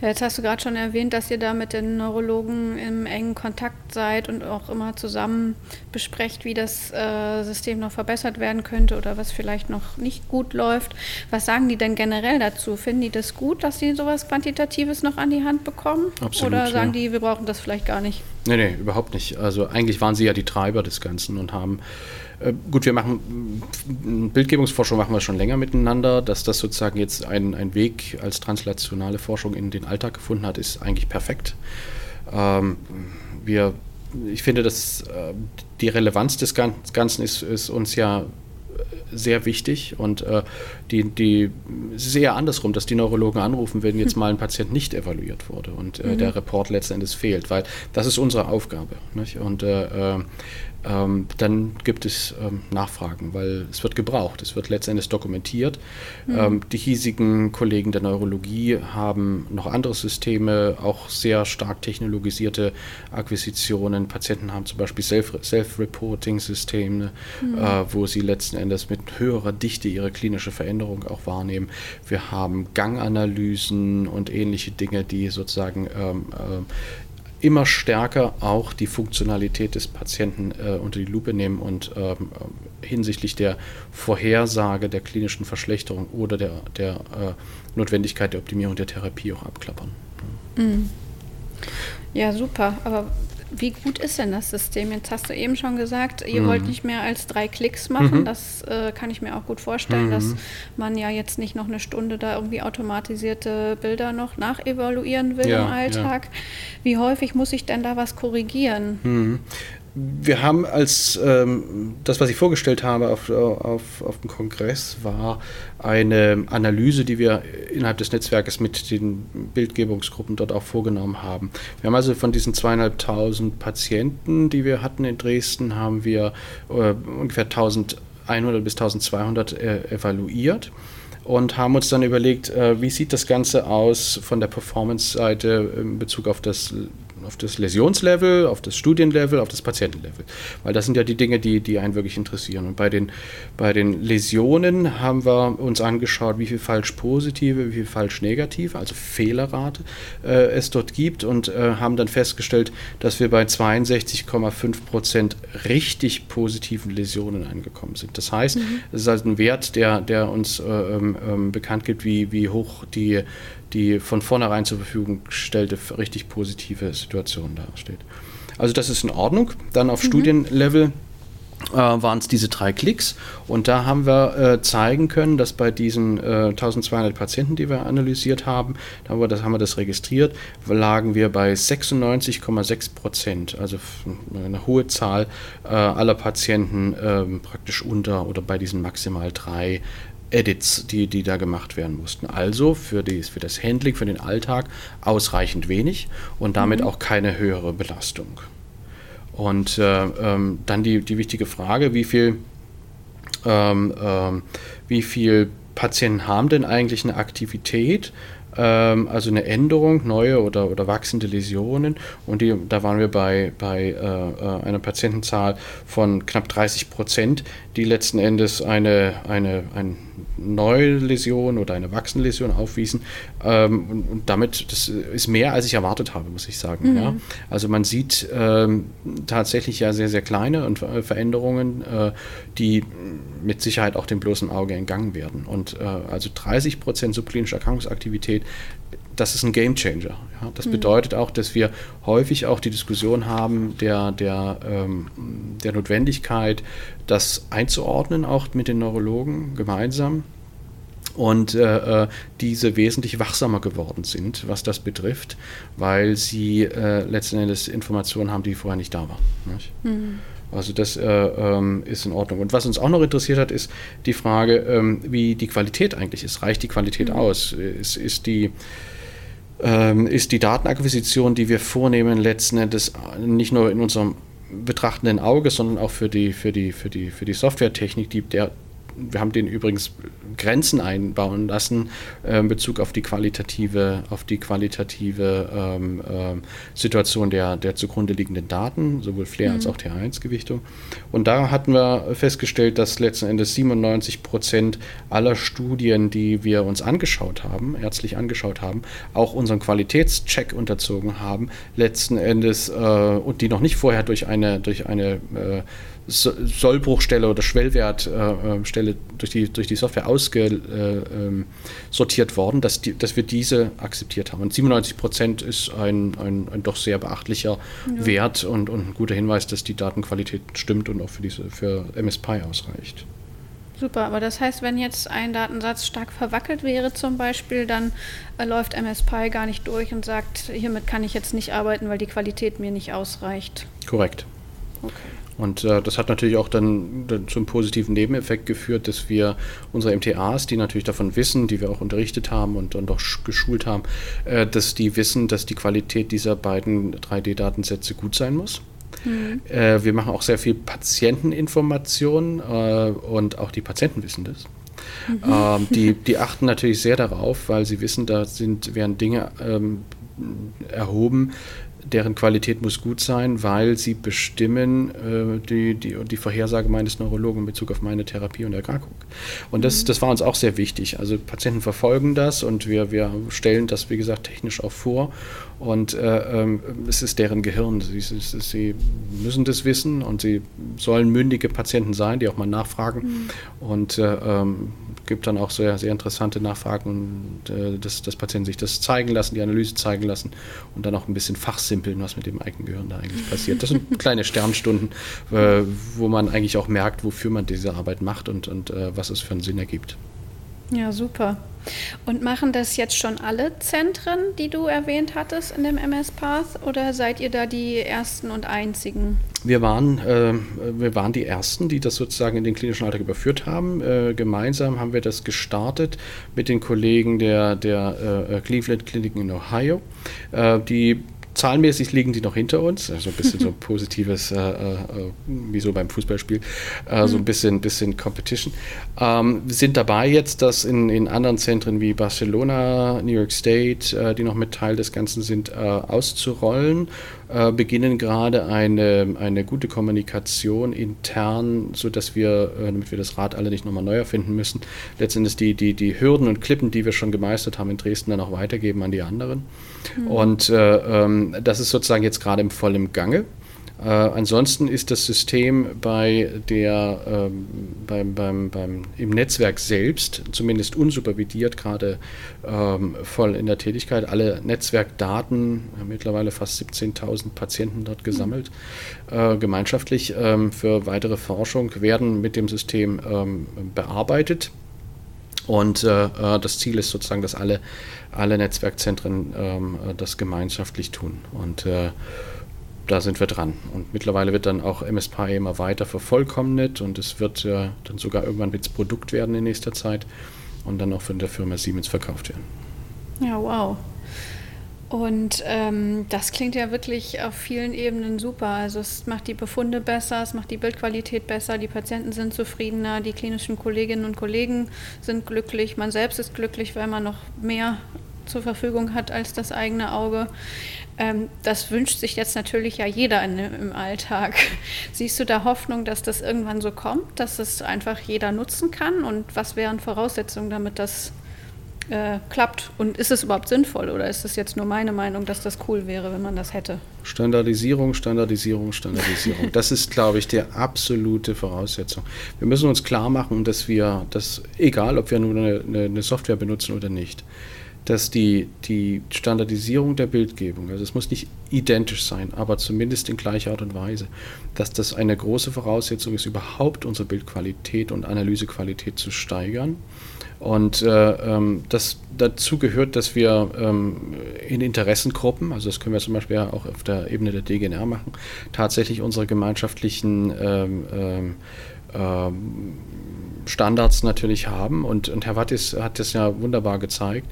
Jetzt hast du gerade schon erwähnt, dass ihr da mit den Neurologen im engen Kontakt seid und auch immer zusammen besprecht, wie das äh, System noch verbessert werden könnte oder was vielleicht noch nicht gut läuft. Was sagen die denn generell dazu? Finden die das gut, dass sie sowas Quantitatives noch an die Hand bekommen? Absolut, oder sagen ja. die, wir brauchen das vielleicht gar nicht? Nee, nee, überhaupt nicht. Also eigentlich waren sie ja die Treiber des Ganzen und haben, gut, wir machen, Bildgebungsforschung machen wir schon länger miteinander, dass das sozusagen jetzt ein, ein Weg als translationale Forschung in den Alltag gefunden hat, ist eigentlich perfekt. Ähm, wir, ich finde, dass äh, die Relevanz des Gan- Ganzen ist, ist uns ja sehr wichtig und äh, die, die, es ist eher andersrum, dass die Neurologen anrufen, wenn jetzt mal ein Patient nicht evaluiert wurde und äh, der Report letzten Endes fehlt, weil das ist unsere Aufgabe. Nicht? Und äh, äh, ähm, dann gibt es ähm, Nachfragen, weil es wird gebraucht, es wird letztendlich dokumentiert. Ähm, die hiesigen Kollegen der Neurologie haben noch andere Systeme, auch sehr stark technologisierte Akquisitionen. Patienten haben zum Beispiel Self- Self-Reporting-Systeme, äh, wo sie letzten Endes mit höherer Dichte ihre klinische Veränderung auch wahrnehmen. Wir haben Ganganalysen und ähnliche Dinge, die sozusagen ähm, äh, immer stärker auch die Funktionalität des Patienten äh, unter die Lupe nehmen und ähm, hinsichtlich der Vorhersage der klinischen Verschlechterung oder der, der äh, Notwendigkeit der Optimierung der Therapie auch abklappern. Mhm. Ja, super. Aber wie gut ist denn das System? Jetzt hast du eben schon gesagt, ihr mhm. wollt nicht mehr als drei Klicks machen. Mhm. Das äh, kann ich mir auch gut vorstellen, mhm. dass man ja jetzt nicht noch eine Stunde da irgendwie automatisierte Bilder noch nachevaluieren will ja, im Alltag. Ja. Wie häufig muss ich denn da was korrigieren? Wir haben als ähm, das, was ich vorgestellt habe auf, auf, auf dem Kongress, war eine Analyse, die wir innerhalb des Netzwerkes mit den Bildgebungsgruppen dort auch vorgenommen haben. Wir haben also von diesen zweieinhalbtausend Patienten, die wir hatten in Dresden, haben wir äh, ungefähr 1100 bis 1200 äh, evaluiert und haben uns dann überlegt, äh, wie sieht das Ganze aus von der Performance-Seite in Bezug auf das auf das Läsionslevel, auf das Studienlevel, auf das Patientenlevel. Weil das sind ja die Dinge, die, die einen wirklich interessieren. Und bei den, bei den Läsionen haben wir uns angeschaut, wie viel falsch positive, wie viel falsch negative, also Fehlerrate äh, es dort gibt und äh, haben dann festgestellt, dass wir bei 62,5 Prozent richtig positiven Läsionen angekommen sind. Das heißt, mhm. es ist also ein Wert, der, der uns äh, ähm, ähm bekannt gibt, wie, wie hoch die die von vornherein zur Verfügung gestellte richtig positive Situation dasteht. Also das ist in Ordnung. Dann auf mhm. Studienlevel äh, waren es diese drei Klicks und da haben wir äh, zeigen können, dass bei diesen äh, 1200 Patienten, die wir analysiert haben, da haben wir das, haben wir das registriert, lagen wir bei 96,6 Prozent, also eine hohe Zahl äh, aller Patienten ähm, praktisch unter oder bei diesen maximal drei Edits, die, die da gemacht werden mussten. Also für, die, für das Handling, für den Alltag ausreichend wenig und damit mhm. auch keine höhere Belastung. Und äh, ähm, dann die, die wichtige Frage, wie viel, ähm, ähm, wie viel Patienten haben denn eigentlich eine Aktivität? Ähm, also eine Änderung, neue oder, oder wachsende Läsionen. Und die, da waren wir bei, bei äh, äh einer Patientenzahl von knapp 30 Prozent, die letzten Endes eine, eine, ein neue Läsion oder eine wachsende Läsion aufwiesen. Ähm, und, und, damit, das ist mehr, als ich erwartet habe, muss ich sagen. Mhm. Ja. Also man sieht ähm, tatsächlich ja sehr, sehr kleine und, äh, Veränderungen, äh, die mit Sicherheit auch dem bloßen Auge entgangen werden. Und äh, also 30 Prozent subklinische Erkrankungsaktivität, das ist ein Game Changer. Ja. Das mhm. bedeutet auch, dass wir häufig auch die Diskussion haben der, der, ähm, der Notwendigkeit, das einzuordnen, auch mit den Neurologen gemeinsam und äh, äh, diese wesentlich wachsamer geworden sind, was das betrifft, weil sie äh, letzten Endes Informationen haben, die vorher nicht da waren. Nicht? Mhm. Also das äh, ähm, ist in Ordnung. Und was uns auch noch interessiert hat, ist die Frage, ähm, wie die Qualität eigentlich ist. Reicht die Qualität mhm. aus? Ist, ist die ähm, ist die Datenakquisition, die wir vornehmen, letzten Endes nicht nur in unserem betrachtenden Auge, sondern auch für die, für die, für die, für die Softwaretechnik, die der wir haben den übrigens Grenzen einbauen lassen äh, in Bezug auf die qualitative, auf die qualitative ähm, äh, Situation der, der zugrunde liegenden Daten, sowohl Flair mhm. als auch TH1-Gewichtung. Und da hatten wir festgestellt, dass letzten Endes 97 Prozent aller Studien, die wir uns angeschaut haben, ärztlich angeschaut haben, auch unseren Qualitätscheck unterzogen haben, letzten Endes äh, und die noch nicht vorher durch eine, durch eine äh, Sollbruchstelle oder Schwellwertstelle durch, die, durch die Software ausgesortiert äh, ähm, worden, dass, die, dass wir diese akzeptiert haben. Und 97 Prozent ist ein, ein, ein, doch sehr beachtlicher ja. Wert und, und ein guter Hinweis, dass die Datenqualität stimmt und auch für, diese, für MSPy ausreicht. Super, aber das heißt, wenn jetzt ein Datensatz stark verwackelt wäre zum Beispiel, dann äh, läuft MSPy gar nicht durch und sagt, hiermit kann ich jetzt nicht arbeiten, weil die Qualität mir nicht ausreicht. Korrekt. Okay. Und äh, das hat natürlich auch dann, dann zum positiven Nebeneffekt geführt, dass wir unsere MTAs, die natürlich davon wissen, die wir auch unterrichtet haben und dann doch geschult haben, äh, dass die wissen, dass die Qualität dieser beiden 3D-Datensätze gut sein muss. Mhm. Äh, wir machen auch sehr viel Patienteninformation äh, und auch die Patienten wissen das. Mhm. Ähm, die, die achten natürlich sehr darauf, weil sie wissen, da sind, werden Dinge ähm, erhoben, deren Qualität muss gut sein, weil sie bestimmen äh, die, die, die Vorhersage meines Neurologen in Bezug auf meine Therapie und Erkrankung. Und das, mhm. das war uns auch sehr wichtig. Also Patienten verfolgen das und wir, wir stellen das, wie gesagt, technisch auch vor. Und äh, ähm, es ist deren Gehirn. Sie, sie, sie, müssen das wissen und sie sollen mündige Patienten sein, die auch mal nachfragen. Mhm. Und äh, ähm, gibt dann auch sehr, sehr interessante Nachfragen und äh, dass, dass Patienten sich das zeigen lassen, die Analyse zeigen lassen und dann auch ein bisschen fachsimpeln, was mit dem eigenen Gehirn da eigentlich passiert. Das sind kleine Sternstunden, äh, wo man eigentlich auch merkt, wofür man diese Arbeit macht und, und äh, was es für einen Sinn ergibt. Ja, super. Und machen das jetzt schon alle Zentren, die du erwähnt hattest in dem MS Path, oder seid ihr da die ersten und einzigen? Wir waren, äh, wir waren die ersten, die das sozusagen in den klinischen Alltag überführt haben. Äh, gemeinsam haben wir das gestartet mit den Kollegen der, der äh, Cleveland Kliniken in Ohio, äh, die Zahlenmäßig liegen die noch hinter uns, also ein bisschen so ein positives, äh, äh, wie so beim Fußballspiel, äh, so ein mhm. bisschen, bisschen Competition. Ähm, wir sind dabei jetzt, das in, in anderen Zentren wie Barcelona, New York State, äh, die noch mit Teil des Ganzen sind, äh, auszurollen äh, beginnen gerade eine, eine gute Kommunikation intern, sodass wir, äh, damit wir das Rad alle nicht nochmal neu erfinden müssen, letztendlich die, die, die Hürden und Klippen, die wir schon gemeistert haben in Dresden, dann auch weitergeben an die anderen. Mhm. Und äh, ähm, das ist sozusagen jetzt gerade im vollen Gange. Äh, ansonsten ist das System bei der, ähm, beim, beim, beim, im Netzwerk selbst zumindest unsupervidiert gerade ähm, voll in der Tätigkeit. Alle Netzwerkdaten, mittlerweile fast 17.000 Patienten dort gesammelt, mhm. äh, gemeinschaftlich ähm, für weitere Forschung werden mit dem System ähm, bearbeitet. Und äh, äh das Ziel ist sozusagen, dass alle, alle Netzwerkzentren ähm, äh, das gemeinschaftlich tun. Und äh, da sind wir dran. Und mittlerweile wird dann auch MSPI immer weiter vervollkommnet und es wird äh, dann sogar irgendwann ins Produkt werden in nächster Zeit und dann auch von der Firma Siemens verkauft werden. Ja, wow. Und ähm, das klingt ja wirklich auf vielen Ebenen super. Also es macht die Befunde besser, es macht die Bildqualität besser, die Patienten sind zufriedener, die klinischen Kolleginnen und Kollegen sind glücklich, man selbst ist glücklich, weil man noch mehr zur Verfügung hat als das eigene Auge. Ähm, das wünscht sich jetzt natürlich ja jeder in, im Alltag. Siehst du da Hoffnung, dass das irgendwann so kommt, dass es einfach jeder nutzen kann? Und was wären Voraussetzungen, damit das äh, klappt? Und ist es überhaupt sinnvoll oder ist es jetzt nur meine Meinung, dass das cool wäre, wenn man das hätte? Standardisierung, Standardisierung, Standardisierung. das ist, glaube ich, die absolute Voraussetzung. Wir müssen uns klar machen, dass wir, dass, egal ob wir nur eine, eine Software benutzen oder nicht, dass die, die Standardisierung der Bildgebung, also es muss nicht identisch sein, aber zumindest in gleicher Art und Weise, dass das eine große Voraussetzung ist, überhaupt unsere Bildqualität und Analysequalität zu steigern. Und äh, ähm, das dazu gehört, dass wir ähm, in Interessengruppen, also das können wir zum Beispiel auch auf der Ebene der DGNR machen, tatsächlich unsere gemeinschaftlichen ähm, ähm, ähm Standards natürlich haben. Und, und Herr Wattis hat das ja wunderbar gezeigt.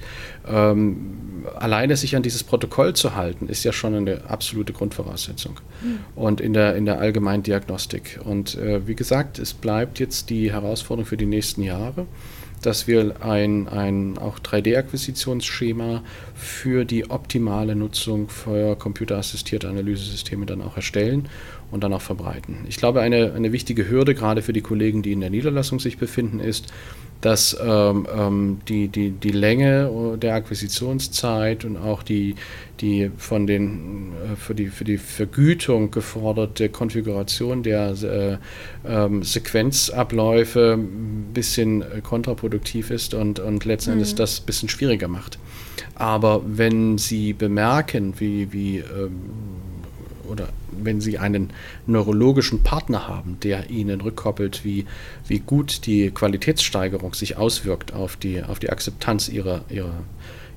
Ähm, alleine sich an dieses Protokoll zu halten, ist ja schon eine absolute Grundvoraussetzung. Mhm. Und in der, in der allgemeinen Diagnostik. Und äh, wie gesagt, es bleibt jetzt die Herausforderung für die nächsten Jahre dass wir ein, ein auch 3D-Akquisitionsschema für die optimale Nutzung für computerassistierte Analysesysteme dann auch erstellen und dann auch verbreiten. Ich glaube, eine, eine wichtige Hürde gerade für die Kollegen, die in der Niederlassung sich befinden, ist, dass ähm, ähm, die, die, die Länge der Akquisitionszeit und auch die, die von den äh, für, die, für die Vergütung geforderte Konfiguration der äh, ähm, Sequenzabläufe ein bisschen kontraproduktiv ist und, und letzten Endes mhm. das ein bisschen schwieriger macht. Aber wenn Sie bemerken, wie, wie ähm, oder wenn Sie einen neurologischen Partner haben, der Ihnen rückkoppelt, wie, wie gut die Qualitätssteigerung sich auswirkt auf die, auf die Akzeptanz Ihrer, ihrer,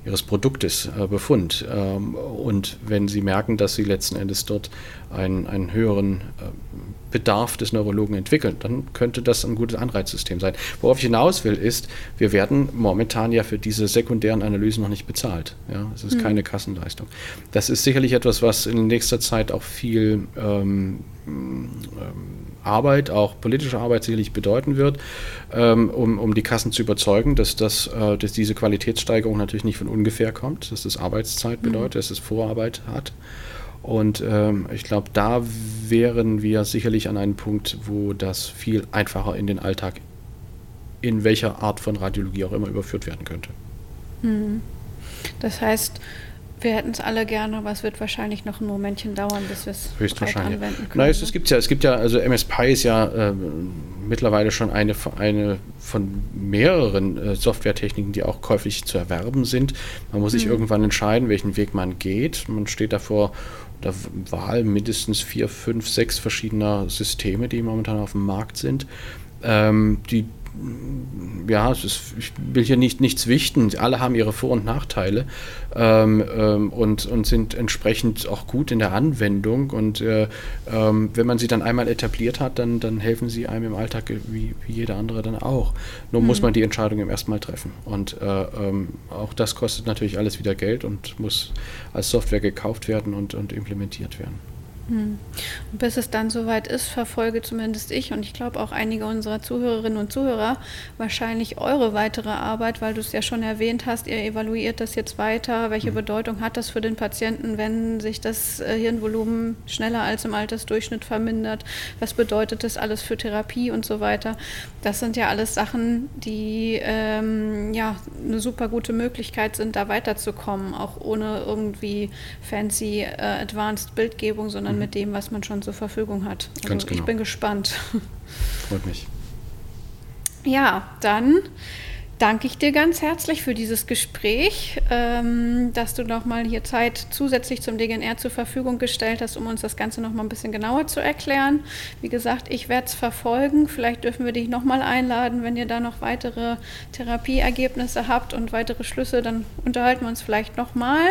Ihres Produktes, äh, Befund. Ähm, und wenn Sie merken, dass Sie letzten Endes dort einen, einen höheren äh, Bedarf des Neurologen entwickeln, dann könnte das ein gutes Anreizsystem sein. Worauf ich hinaus will, ist, wir werden momentan ja für diese sekundären Analysen noch nicht bezahlt. Ja, es ist mhm. keine Kassenleistung. Das ist sicherlich etwas, was in nächster Zeit auch viel ähm, ähm, Arbeit, auch politische Arbeit sicherlich bedeuten wird, ähm, um, um die Kassen zu überzeugen, dass, das, äh, dass diese Qualitätssteigerung natürlich nicht von ungefähr kommt, dass das Arbeitszeit mhm. bedeutet, mhm. dass es Vorarbeit hat. Und ähm, ich glaube, da wären wir sicherlich an einem Punkt, wo das viel einfacher in den Alltag, in welcher Art von Radiologie auch immer, überführt werden könnte. Hm. Das heißt, wir hätten es alle gerne, aber es wird wahrscheinlich noch ein Momentchen dauern, bis wir es höchstwahrscheinlich anwenden können. Nein, es, es gibt ja, es gibt ja, also MS Pi ist ja äh, mittlerweile schon eine, eine von mehreren äh, Softwaretechniken, die auch käuflich zu erwerben sind. Man muss sich mhm. irgendwann entscheiden, welchen Weg man geht. Man steht davor der Wahl mindestens vier, fünf, sechs verschiedener Systeme, die momentan auf dem Markt sind. Ähm, die ja, ist, ich will hier nicht, nichts wichten. Alle haben ihre Vor- und Nachteile ähm, ähm, und, und sind entsprechend auch gut in der Anwendung. Und äh, ähm, wenn man sie dann einmal etabliert hat, dann, dann helfen sie einem im Alltag wie, wie jeder andere dann auch. Nur mhm. muss man die Entscheidung im ersten Mal treffen. Und äh, ähm, auch das kostet natürlich alles wieder Geld und muss als Software gekauft werden und, und implementiert werden. Hm. Und bis es dann soweit ist, verfolge zumindest ich und ich glaube auch einige unserer Zuhörerinnen und Zuhörer wahrscheinlich eure weitere Arbeit, weil du es ja schon erwähnt hast, ihr evaluiert das jetzt weiter. Welche mhm. Bedeutung hat das für den Patienten, wenn sich das äh, Hirnvolumen schneller als im Altersdurchschnitt vermindert? Was bedeutet das alles für Therapie und so weiter? Das sind ja alles Sachen, die ähm, ja eine super gute Möglichkeit sind, da weiterzukommen, auch ohne irgendwie fancy äh, Advanced Bildgebung, sondern mhm. mit dem, was man schon zur Verfügung hat. Also Ganz genau. Ich bin gespannt. Freut mich. Ja, dann danke ich dir ganz herzlich für dieses Gespräch, ähm, dass du nochmal hier Zeit zusätzlich zum DGNR zur Verfügung gestellt hast, um uns das Ganze nochmal ein bisschen genauer zu erklären. Wie gesagt, ich werde es verfolgen. Vielleicht dürfen wir dich nochmal einladen, wenn ihr da noch weitere Therapieergebnisse habt und weitere Schlüsse, dann unterhalten wir uns vielleicht nochmal.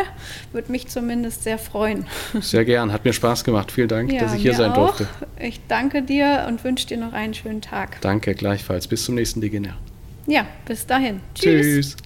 Würde mich zumindest sehr freuen. Sehr gern, hat mir Spaß gemacht. Vielen Dank, ja, dass ich hier sein auch. durfte. Ich danke dir und wünsche dir noch einen schönen Tag. Danke, gleichfalls. Bis zum nächsten DGNR. Ja, bis dahin. Tschüss. Tschüss.